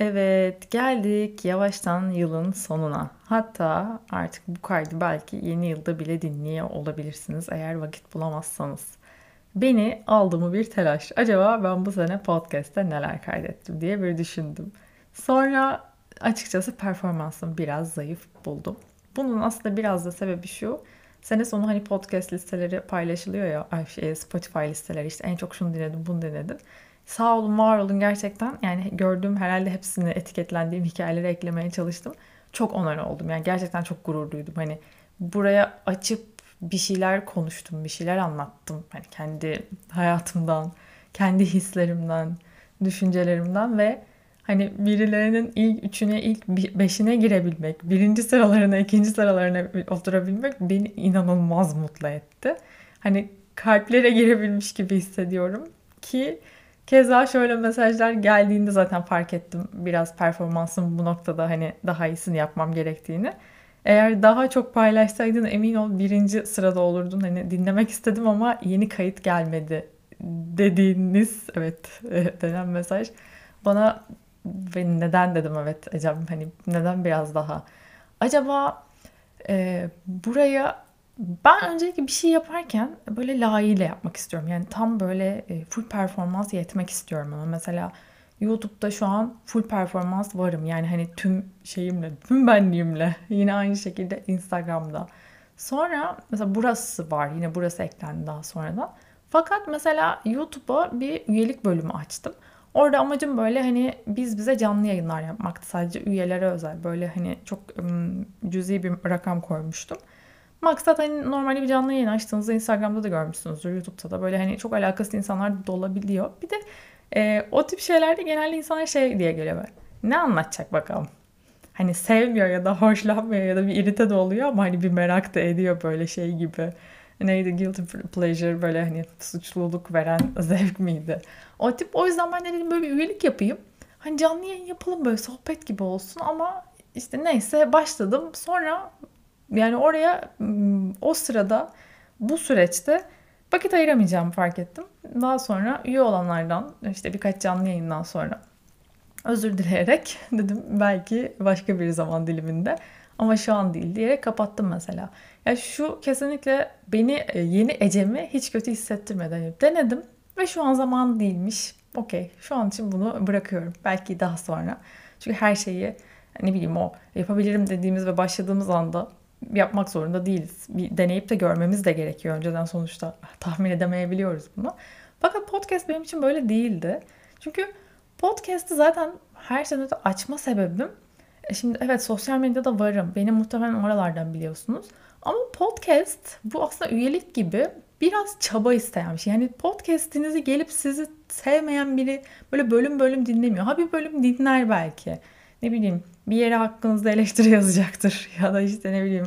Evet, geldik yavaştan yılın sonuna. Hatta artık bu kaydı belki yeni yılda bile dinliyor olabilirsiniz eğer vakit bulamazsanız. Beni aldı mı bir telaş. Acaba ben bu sene podcast'te neler kaydettim diye bir düşündüm. Sonra açıkçası performansım biraz zayıf buldum. Bunun aslında biraz da sebebi şu. Sene sonu hani podcast listeleri paylaşılıyor ya Spotify listeleri işte en çok şunu dinledim bunu dinledim. Sağ olun var olun gerçekten yani gördüğüm herhalde hepsini etiketlendiğim hikayeleri eklemeye çalıştım. Çok onarı oldum yani gerçekten çok gurur duydum. Hani buraya açıp bir şeyler konuştum, bir şeyler anlattım. Hani kendi hayatımdan, kendi hislerimden, düşüncelerimden ve hani birilerinin ilk üçüne, ilk beşine girebilmek, birinci sıralarına, ikinci sıralarına oturabilmek beni inanılmaz mutlu etti. Hani kalplere girebilmiş gibi hissediyorum ki Keza şöyle mesajlar geldiğinde zaten fark ettim biraz performansım bu noktada hani daha iyisini yapmam gerektiğini. Eğer daha çok paylaşsaydın emin ol birinci sırada olurdun. Hani dinlemek istedim ama yeni kayıt gelmedi dediğiniz evet denen mesaj bana ve neden dedim evet Ecem hani neden biraz daha acaba e, buraya ben öncelikle bir şey yaparken böyle layığıyla yapmak istiyorum. Yani tam böyle e, full performans yetmek istiyorum ama mesela YouTube'da şu an full performans varım. Yani hani tüm şeyimle, tüm benliğimle. Yine aynı şekilde Instagram'da. Sonra mesela burası var. Yine burası eklendi daha sonra da. Fakat mesela YouTube'a bir üyelik bölümü açtım. Orada amacım böyle hani biz bize canlı yayınlar yapmaktı. Sadece üyelere özel. Böyle hani çok cüzi bir rakam koymuştum. Maksat hani normalde bir canlı yayın açtığınızda Instagram'da da görmüşsünüzdür, YouTube'da da böyle hani çok alakasız insanlar da olabiliyor. Bir de e, o tip şeylerde genelde insanlar şey diye geliyor böyle. Ne anlatacak bakalım? Hani sevmiyor ya da hoşlanmıyor ya da bir irite de oluyor ama hani bir merak da ediyor böyle şey gibi. Neydi guilty pleasure böyle hani suçluluk veren zevk miydi? O tip o yüzden ben de dedim böyle bir üyelik yapayım. Hani canlı yayın yapalım böyle sohbet gibi olsun ama işte neyse başladım. Sonra yani oraya o sırada bu süreçte vakit ayıramayacağımı fark ettim. Daha sonra üye olanlardan işte birkaç canlı yayından sonra özür dileyerek dedim belki başka bir zaman diliminde ama şu an değil diyerek kapattım mesela. Ya yani şu kesinlikle beni e, yeni Ecem'i hiç kötü hissettirmedi. Yani denedim ve şu an zaman değilmiş. Okey şu an için bunu bırakıyorum. Belki daha sonra. Çünkü her şeyi ne bileyim o yapabilirim dediğimiz ve başladığımız anda yapmak zorunda değiliz. Bir deneyip de görmemiz de gerekiyor önceden sonuçta. Tahmin edemeyebiliyoruz bunu. Fakat podcast benim için böyle değildi. Çünkü podcast'ı zaten her sene açma sebebim e şimdi evet sosyal medyada varım. Beni muhtemelen oralardan biliyorsunuz. Ama podcast bu aslında üyelik gibi biraz çaba isteyen bir şey. Yani podcast'inizi gelip sizi sevmeyen biri böyle bölüm bölüm dinlemiyor. Ha bir bölüm dinler belki. Ne bileyim bir yere hakkınızda eleştiri yazacaktır ya da işte ne bileyim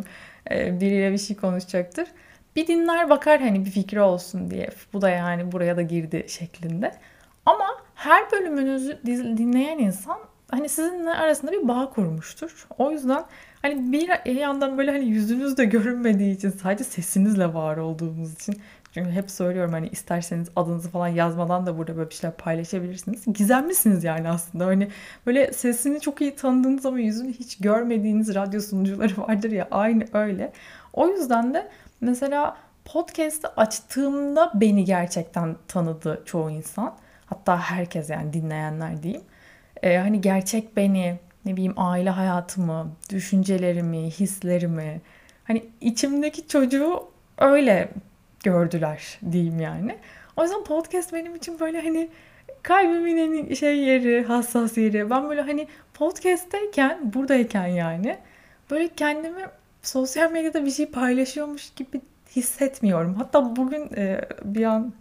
e, biriyle bir şey konuşacaktır. Bir dinler bakar hani bir fikri olsun diye. Bu da yani buraya da girdi şeklinde. Ama her bölümünüzü dinleyen insan hani sizinle arasında bir bağ kurmuştur. O yüzden hani bir yandan böyle hani yüzünüz de görünmediği için sadece sesinizle var olduğunuz için çünkü hep söylüyorum hani isterseniz adınızı falan yazmadan da burada böyle bir şeyler paylaşabilirsiniz. Gizemlisiniz yani aslında. Hani böyle sesini çok iyi tanıdığınız ama yüzünü hiç görmediğiniz radyo sunucuları vardır ya aynı öyle. O yüzden de mesela podcast'ı açtığımda beni gerçekten tanıdı çoğu insan. Hatta herkes yani dinleyenler diyeyim. Ee, hani gerçek beni, ne bileyim aile hayatımı, düşüncelerimi, hislerimi, hani içimdeki çocuğu öyle gördüler diyeyim yani. O yüzden podcast benim için böyle hani kalbimin en şey yeri, hassas yeri. Ben böyle hani podcast'teyken, buradayken yani böyle kendimi sosyal medyada bir şey paylaşıyormuş gibi hissetmiyorum. Hatta bugün e, bir an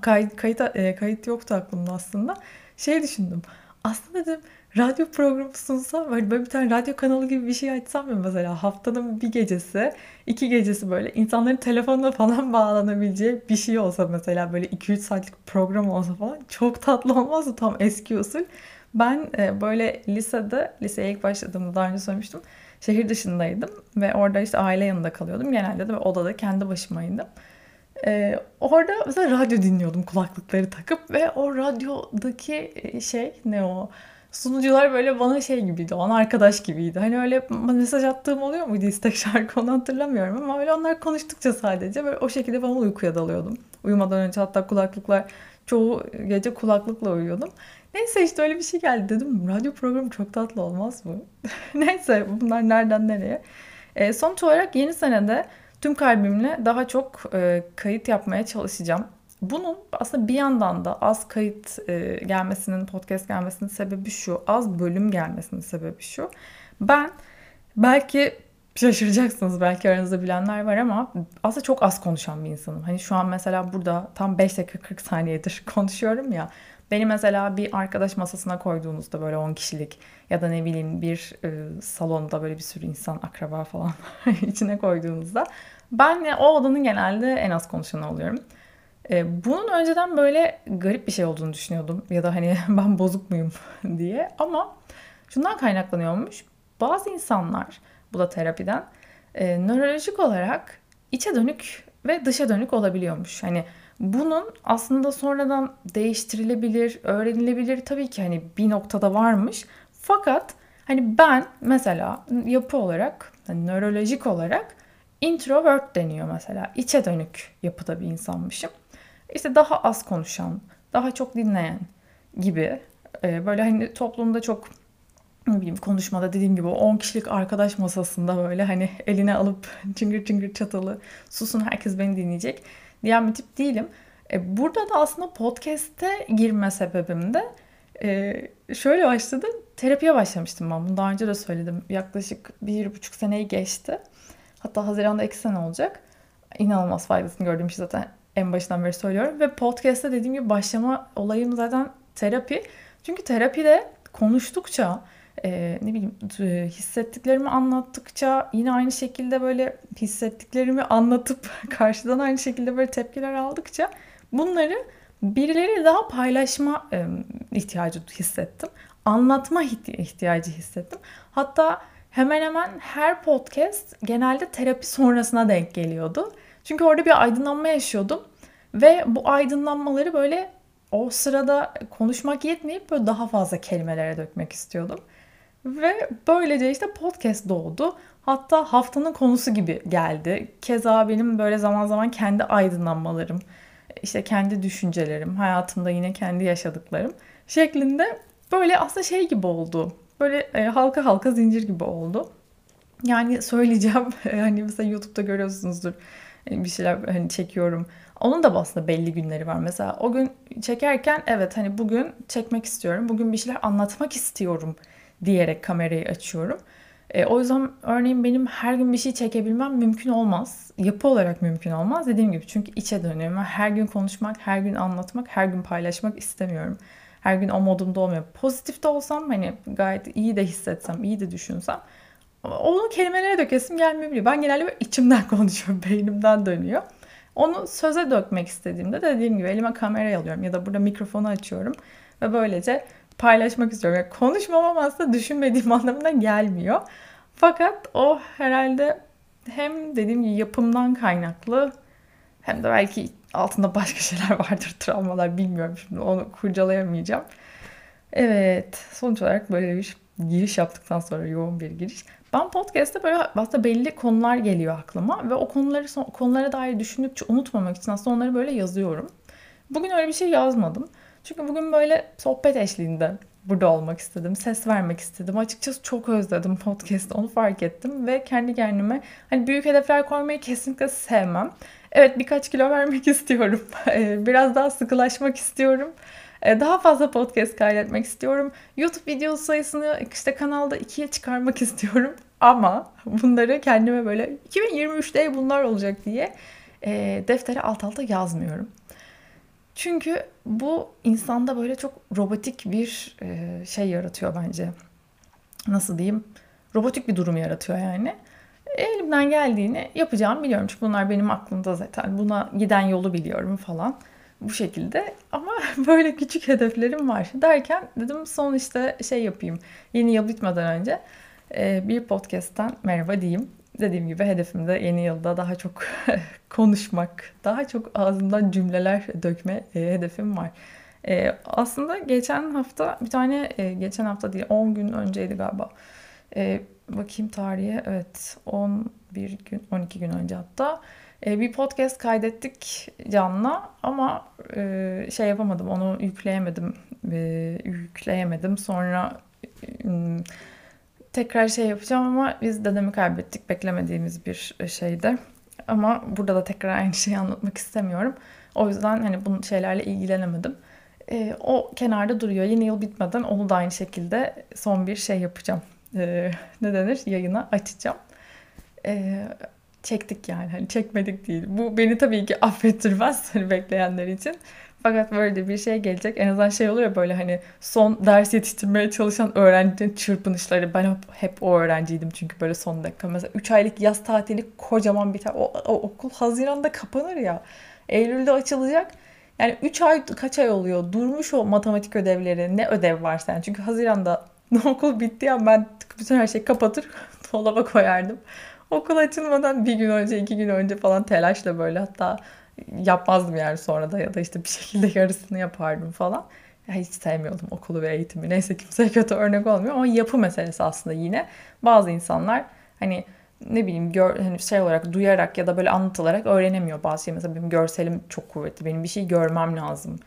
kayıt, kayıt, e, kayıt yoktu aklımda aslında. Şey düşündüm. Aslında dedim radyo programı sunsam böyle, böyle bir tane radyo kanalı gibi bir şey açsam ya mesela haftanın bir gecesi iki gecesi böyle insanların telefonuna falan bağlanabileceği bir şey olsa mesela böyle 2-3 saatlik program olsa falan çok tatlı olmazdı tam eski usul. Ben e, böyle lisede, liseye ilk başladığımda daha önce söylemiştim. Şehir dışındaydım ve orada işte aile yanında kalıyordum. Genelde de odada kendi başımaydım. Ee, orada mesela radyo dinliyordum kulaklıkları takıp ve o radyodaki şey ne o sunucular böyle bana şey gibiydi. Ona arkadaş gibiydi. Hani öyle mesaj attığım oluyor muydu istek şarkı onu hatırlamıyorum ama öyle onlar konuştukça sadece böyle o şekilde ben uykuya dalıyordum. Uyumadan önce hatta kulaklıklar çoğu gece kulaklıkla uyuyordum. Neyse işte öyle bir şey geldi dedim. Radyo programı çok tatlı olmaz mı? Neyse bunlar nereden nereye. E, sonuç olarak yeni senede tüm kalbimle daha çok e, kayıt yapmaya çalışacağım. Bunun aslında bir yandan da az kayıt e, gelmesinin, podcast gelmesinin sebebi şu. Az bölüm gelmesinin sebebi şu. Ben belki şaşıracaksınız belki aranızda bilenler var ama aslında çok az konuşan bir insanım. Hani şu an mesela burada tam 5 dakika 40 saniyedir konuşuyorum ya. Beni mesela bir arkadaş masasına koyduğunuzda böyle 10 kişilik ya da ne bileyim bir e, salonda böyle bir sürü insan, akraba falan içine koyduğunuzda ben o odanın genelde en az konuşanı oluyorum. E, bunun önceden böyle garip bir şey olduğunu düşünüyordum ya da hani ben bozuk muyum diye ama şundan kaynaklanıyormuş. Bazı insanlar bu da terapiden e, nörolojik olarak içe dönük ve dışa dönük olabiliyormuş. Hani bunun aslında sonradan değiştirilebilir, öğrenilebilir tabii ki hani bir noktada varmış. Fakat hani ben mesela yapı olarak, yani nörolojik olarak introvert deniyor mesela. İçe dönük yapıda bir insanmışım. İşte daha az konuşan, daha çok dinleyen gibi e, böyle hani toplumda çok ne bileyim konuşmada dediğim gibi 10 kişilik arkadaş masasında böyle hani eline alıp çıngır çıngır çatalı susun herkes beni dinleyecek diyen bir tip değilim. E, burada da aslında podcast'e girme sebebim de e, şöyle başladı. Terapiye başlamıştım ben. Bunu daha önce de söyledim. Yaklaşık bir buçuk seneyi geçti. Hatta Haziran'da iki sene olacak. İnanılmaz faydasını gördüğüm şey zaten en başından beri söylüyorum. Ve podcast'te dediğim gibi başlama olayım zaten terapi. Çünkü terapide konuştukça e, ne bileyim hissettiklerimi anlattıkça yine aynı şekilde böyle hissettiklerimi anlatıp karşıdan aynı şekilde böyle tepkiler aldıkça bunları birileri daha paylaşma e, ihtiyacı hissettim. Anlatma ihtiyacı hissettim. Hatta hemen hemen her podcast genelde terapi sonrasına denk geliyordu. Çünkü orada bir aydınlanma yaşıyordum. Ve bu aydınlanmaları böyle o sırada konuşmak yetmeyip böyle daha fazla kelimelere dökmek istiyordum. Ve böylece işte podcast doğdu. Hatta haftanın konusu gibi geldi. Keza benim böyle zaman zaman kendi aydınlanmalarım, işte kendi düşüncelerim, hayatımda yine kendi yaşadıklarım şeklinde böyle aslında şey gibi oldu. Böyle e, halka halka zincir gibi oldu. Yani söyleyeceğim hani mesela YouTube'da görüyorsunuzdur e, bir şeyler hani çekiyorum. Onun da aslında belli günleri var. Mesela o gün çekerken evet hani bugün çekmek istiyorum. Bugün bir şeyler anlatmak istiyorum diyerek kamerayı açıyorum. E, o yüzden örneğin benim her gün bir şey çekebilmem mümkün olmaz. Yapı olarak mümkün olmaz. Dediğim gibi çünkü içe dönüyorum. Her gün konuşmak, her gün anlatmak, her gün paylaşmak istemiyorum. Her gün o modumda olmuyor. Pozitif de olsam hani gayet iyi de hissetsem, iyi de düşünsem onu kelimelere dökesim gelmeyebiliyor. Ben genelde böyle içimden konuşuyorum, beynimden dönüyor. Onu söze dökmek istediğimde dediğim gibi elime kamerayı alıyorum ya da burada mikrofonu açıyorum ve böylece paylaşmak istiyorum. Yani konuşmamam aslında düşünmediğim anlamına gelmiyor. Fakat o herhalde hem dediğim gibi yapımdan kaynaklı hem de belki altında başka şeyler vardır, travmalar bilmiyorum şimdi onu kurcalayamayacağım. Evet, sonuç olarak böyle bir giriş yaptıktan sonra yoğun bir giriş. Ben podcast'te böyle aslında belli konular geliyor aklıma ve o konuları konulara dair düşündükçe unutmamak için aslında onları böyle yazıyorum. Bugün öyle bir şey yazmadım. Çünkü bugün böyle sohbet eşliğinde burada olmak istedim. Ses vermek istedim. Açıkçası çok özledim podcast'ı. Onu fark ettim ve kendi kendime hani büyük hedefler koymayı kesinlikle sevmem. Evet birkaç kilo vermek istiyorum. Biraz daha sıkılaşmak istiyorum. Daha fazla podcast kaydetmek istiyorum. YouTube video sayısını işte kanalda ikiye çıkarmak istiyorum. Ama bunları kendime böyle 2023'te bunlar olacak diye deftere alt alta yazmıyorum. Çünkü bu insanda böyle çok robotik bir e, şey yaratıyor bence. Nasıl diyeyim? Robotik bir durum yaratıyor yani. Elimden geldiğini yapacağım biliyorum. Çünkü bunlar benim aklımda zaten. Buna giden yolu biliyorum falan. Bu şekilde. Ama böyle küçük hedeflerim var. Derken dedim son işte şey yapayım. Yeni yıl bitmeden önce e, bir podcast'ten merhaba diyeyim dediğim gibi hedefimde yeni yılda daha çok konuşmak, daha çok ağzımdan cümleler dökme e, hedefim var. E, aslında geçen hafta bir tane geçen hafta değil 10 gün önceydi galiba. Bakayım tarihe. Evet 11 gün 12 gün önce hatta. E, bir podcast kaydettik canlı ama e, şey yapamadım onu yükleyemedim e, yükleyemedim. Sonra tekrar şey yapacağım ama biz dedemi kaybettik beklemediğimiz bir şeyde. Ama burada da tekrar aynı şeyi anlatmak istemiyorum. O yüzden hani bu şeylerle ilgilenemedim. O kenarda duruyor. Yeni yıl bitmeden onu da aynı şekilde son bir şey yapacağım e, ne denir yayına açacağım e, çektik yani. Hani çekmedik değil. Bu beni tabii ki affettirmez hani bekleyenler için. Fakat böyle bir şey gelecek. En azından şey oluyor böyle hani son ders yetiştirmeye çalışan öğrencinin çırpınışları. Ben hep, hep o öğrenciydim çünkü böyle son dakika. Mesela 3 aylık yaz tatili kocaman biter. O, o okul Haziran'da kapanır ya. Eylül'de açılacak. Yani 3 ay kaç ay oluyor? Durmuş o matematik ödevleri. Ne ödev var sen? Çünkü Haziran'da okul bitti ya ben bütün her şeyi kapatır dolaba koyardım okul açılmadan bir gün önce, iki gün önce falan telaşla böyle hatta yapmazdım yani sonra da ya da işte bir şekilde yarısını yapardım falan. Ya hiç sevmiyordum okulu ve eğitimi. Neyse kimseye kötü örnek olmuyor ama yapı meselesi aslında yine. Bazı insanlar hani ne bileyim gör, hani şey olarak duyarak ya da böyle anlatılarak öğrenemiyor bazı şey. Mesela benim görselim çok kuvvetli. Benim bir şey görmem lazım.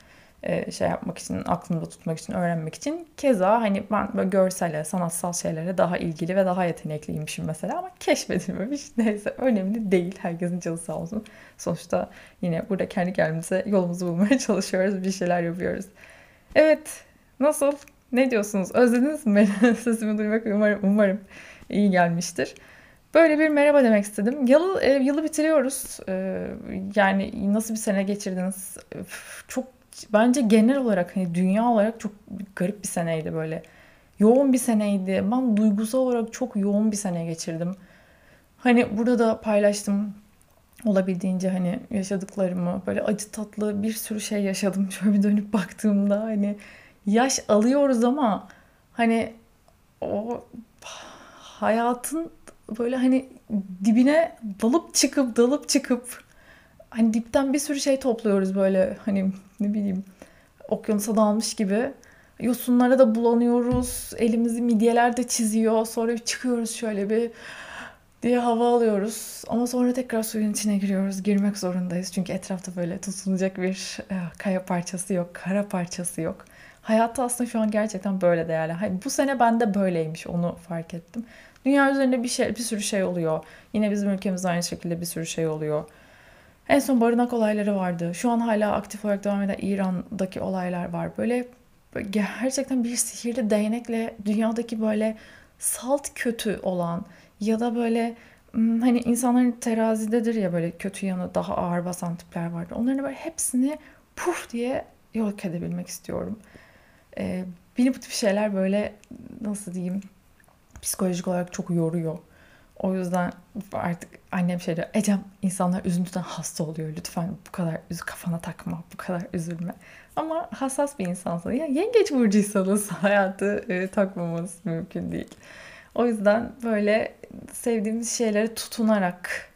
E, şey yapmak için, aklımda tutmak için, öğrenmek için. Keza hani ben böyle görsele, sanatsal şeylere daha ilgili ve daha yetenekliymişim mesela ama keşfedilmemiş. Neyse önemli değil. Herkesin canı sağ olsun. Sonuçta yine burada kendi kendimize yolumuzu bulmaya çalışıyoruz. Bir şeyler yapıyoruz. Evet. Nasıl? Ne diyorsunuz? Özlediniz mi beni? Sesimi duymak umarım, umarım iyi gelmiştir. Böyle bir merhaba demek istedim. Yılı, e, yılı bitiriyoruz. E, yani nasıl bir sene geçirdiniz? Çok bence genel olarak hani dünya olarak çok garip bir seneydi böyle. Yoğun bir seneydi. Ben duygusal olarak çok yoğun bir sene geçirdim. Hani burada da paylaştım olabildiğince hani yaşadıklarımı böyle acı tatlı bir sürü şey yaşadım. Şöyle bir dönüp baktığımda hani yaş alıyoruz ama hani o hayatın böyle hani dibine dalıp çıkıp dalıp çıkıp hani dipten bir sürü şey topluyoruz böyle hani ne bileyim okyanusa dalmış gibi. Yosunlara da bulanıyoruz. Elimizi midyeler de çiziyor. Sonra bir çıkıyoruz şöyle bir diye hava alıyoruz. Ama sonra tekrar suyun içine giriyoruz. Girmek zorundayız. Çünkü etrafta böyle tutunacak bir e, kaya parçası yok. Kara parçası yok. Hayatta aslında şu an gerçekten böyle değerli. Bu sene bende böyleymiş onu fark ettim. Dünya üzerinde bir şey, bir sürü şey oluyor. Yine bizim ülkemizde aynı şekilde bir sürü şey oluyor. En son barınak olayları vardı. Şu an hala aktif olarak devam eden İran'daki olaylar var. Böyle gerçekten bir sihirli değnekle dünyadaki böyle salt kötü olan ya da böyle hmm, hani insanların terazidedir ya böyle kötü yanı daha ağır basan tipler vardı. Onların böyle hepsini puf diye yok edebilmek istiyorum. Ee, beni bu tip şeyler böyle nasıl diyeyim psikolojik olarak çok yoruyor. O yüzden artık annem şey diyor. Ecem insanlar üzüntüden hasta oluyor. Lütfen bu kadar üz kafana takma. Bu kadar üzülme. Ama hassas bir insansın. Ya yengeç burcuysanız hayatı e, takmamız mümkün değil. O yüzden böyle sevdiğimiz şeylere tutunarak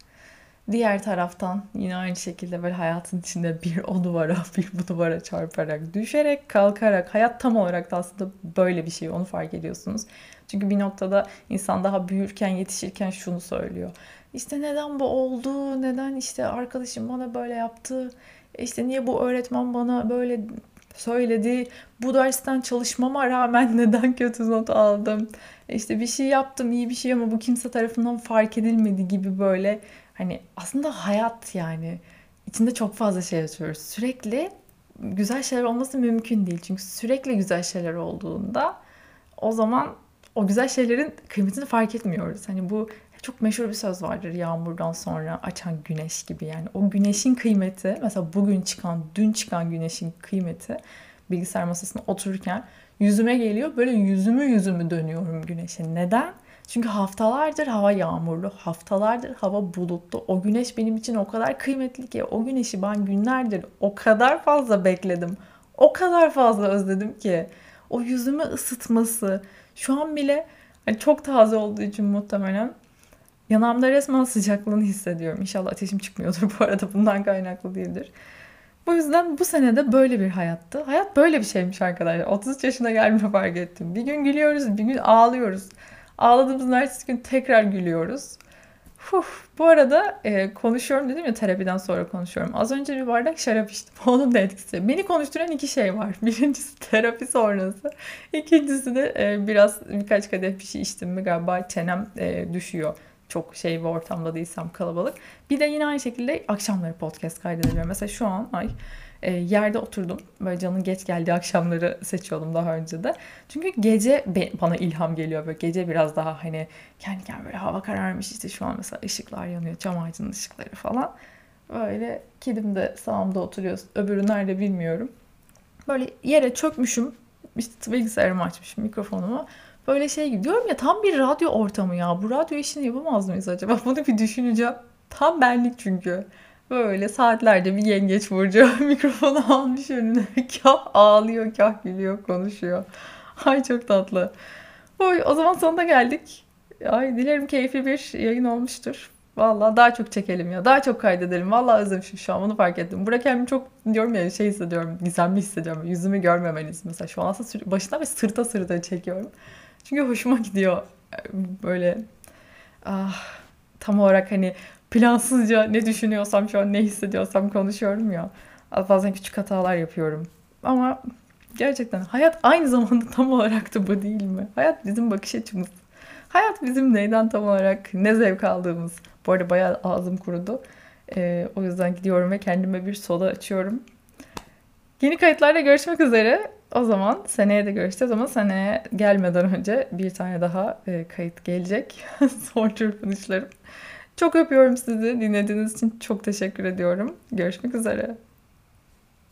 diğer taraftan yine aynı şekilde böyle hayatın içinde bir o duvara bir bu duvara çarparak düşerek kalkarak hayat tam olarak da aslında böyle bir şey onu fark ediyorsunuz. Çünkü bir noktada insan daha büyürken, yetişirken şunu söylüyor. İşte neden bu oldu? Neden işte arkadaşım bana böyle yaptı? İşte niye bu öğretmen bana böyle söyledi? Bu dersten çalışmama rağmen neden kötü not aldım? İşte bir şey yaptım, iyi bir şey ama bu kimse tarafından fark edilmedi gibi böyle hani aslında hayat yani içinde çok fazla şey yaşıyoruz. Sürekli güzel şeyler olması mümkün değil. Çünkü sürekli güzel şeyler olduğunda o zaman o güzel şeylerin kıymetini fark etmiyoruz. Hani bu çok meşhur bir söz vardır yağmurdan sonra açan güneş gibi yani o güneşin kıymeti mesela bugün çıkan dün çıkan güneşin kıymeti bilgisayar masasına otururken yüzüme geliyor böyle yüzümü yüzümü dönüyorum güneşe neden? Çünkü haftalardır hava yağmurlu, haftalardır hava bulutlu. O güneş benim için o kadar kıymetli ki o güneşi ben günlerdir o kadar fazla bekledim. O kadar fazla özledim ki o yüzümü ısıtması, şu an bile hani çok taze olduğu için muhtemelen yanağımda resmen sıcaklığını hissediyorum. İnşallah ateşim çıkmıyordur bu arada bundan kaynaklı değildir. O yüzden bu sene de böyle bir hayattı. Hayat böyle bir şeymiş arkadaşlar. 33 yaşına gelme fark ettim. Bir gün gülüyoruz, bir gün ağlıyoruz. Ağladığımız ertesi gün tekrar gülüyoruz. Uf, bu arada e, konuşuyorum dedim ya terapiden sonra konuşuyorum. Az önce bir bardak şarap içtim. Onun da etkisi. Beni konuşturan iki şey var. Birincisi terapi sonrası. İkincisi de e, biraz birkaç kadeh bir şey içtim mi galiba çenem e, düşüyor. Çok şey bir ortamda değilsem kalabalık. Bir de yine aynı şekilde akşamları podcast kaydediyorum. Mesela şu an ay e, yerde oturdum. Böyle canın geç geldiği akşamları seçiyordum daha önce de. Çünkü gece bana ilham geliyor. Böyle gece biraz daha hani kendi kendine böyle hava kararmış işte şu an mesela ışıklar yanıyor. Çam ağacının ışıkları falan. Böyle kedim de sağımda oturuyor. Öbürü nerede bilmiyorum. Böyle yere çökmüşüm. İşte bilgisayarımı açmışım mikrofonumu. Böyle şey gibi diyorum ya tam bir radyo ortamı ya. Bu radyo işini yapamaz mıyız acaba? Bunu bir düşüneceğim. Tam benlik çünkü. Böyle saatlerce bir yengeç burcu mikrofonu almış önüne. Kah ağlıyor, kah gülüyor, konuşuyor. Ay çok tatlı. Oy, o zaman sonuna geldik. Ay dilerim keyifli bir yayın olmuştur. Valla daha çok çekelim ya. Daha çok kaydedelim. Valla özlemişim şu an. Bunu fark ettim. Burada kendimi çok diyorum ya şey hissediyorum. Gizemli hissediyorum. Yüzümü görmemeliyiz mesela. Şu an aslında başına ve sırta sırta çekiyorum. Çünkü hoşuma gidiyor. Böyle ah, tam olarak hani plansızca ne düşünüyorsam şu an ne hissediyorsam konuşuyorum ya. Bazen küçük hatalar yapıyorum. Ama gerçekten hayat aynı zamanda tam olarak da bu değil mi? Hayat bizim bakış açımız. Hayat bizim neyden tam olarak ne zevk aldığımız. Bu arada bayağı ağzım kurudu. Ee, o yüzden gidiyorum ve kendime bir soda açıyorum. Yeni kayıtlarla görüşmek üzere. O zaman seneye de görüşeceğiz ama seneye gelmeden önce bir tane daha e, kayıt gelecek. Son çırpınışlarım. Çok öpüyorum sizi. Dinlediğiniz için çok teşekkür ediyorum. Görüşmek üzere.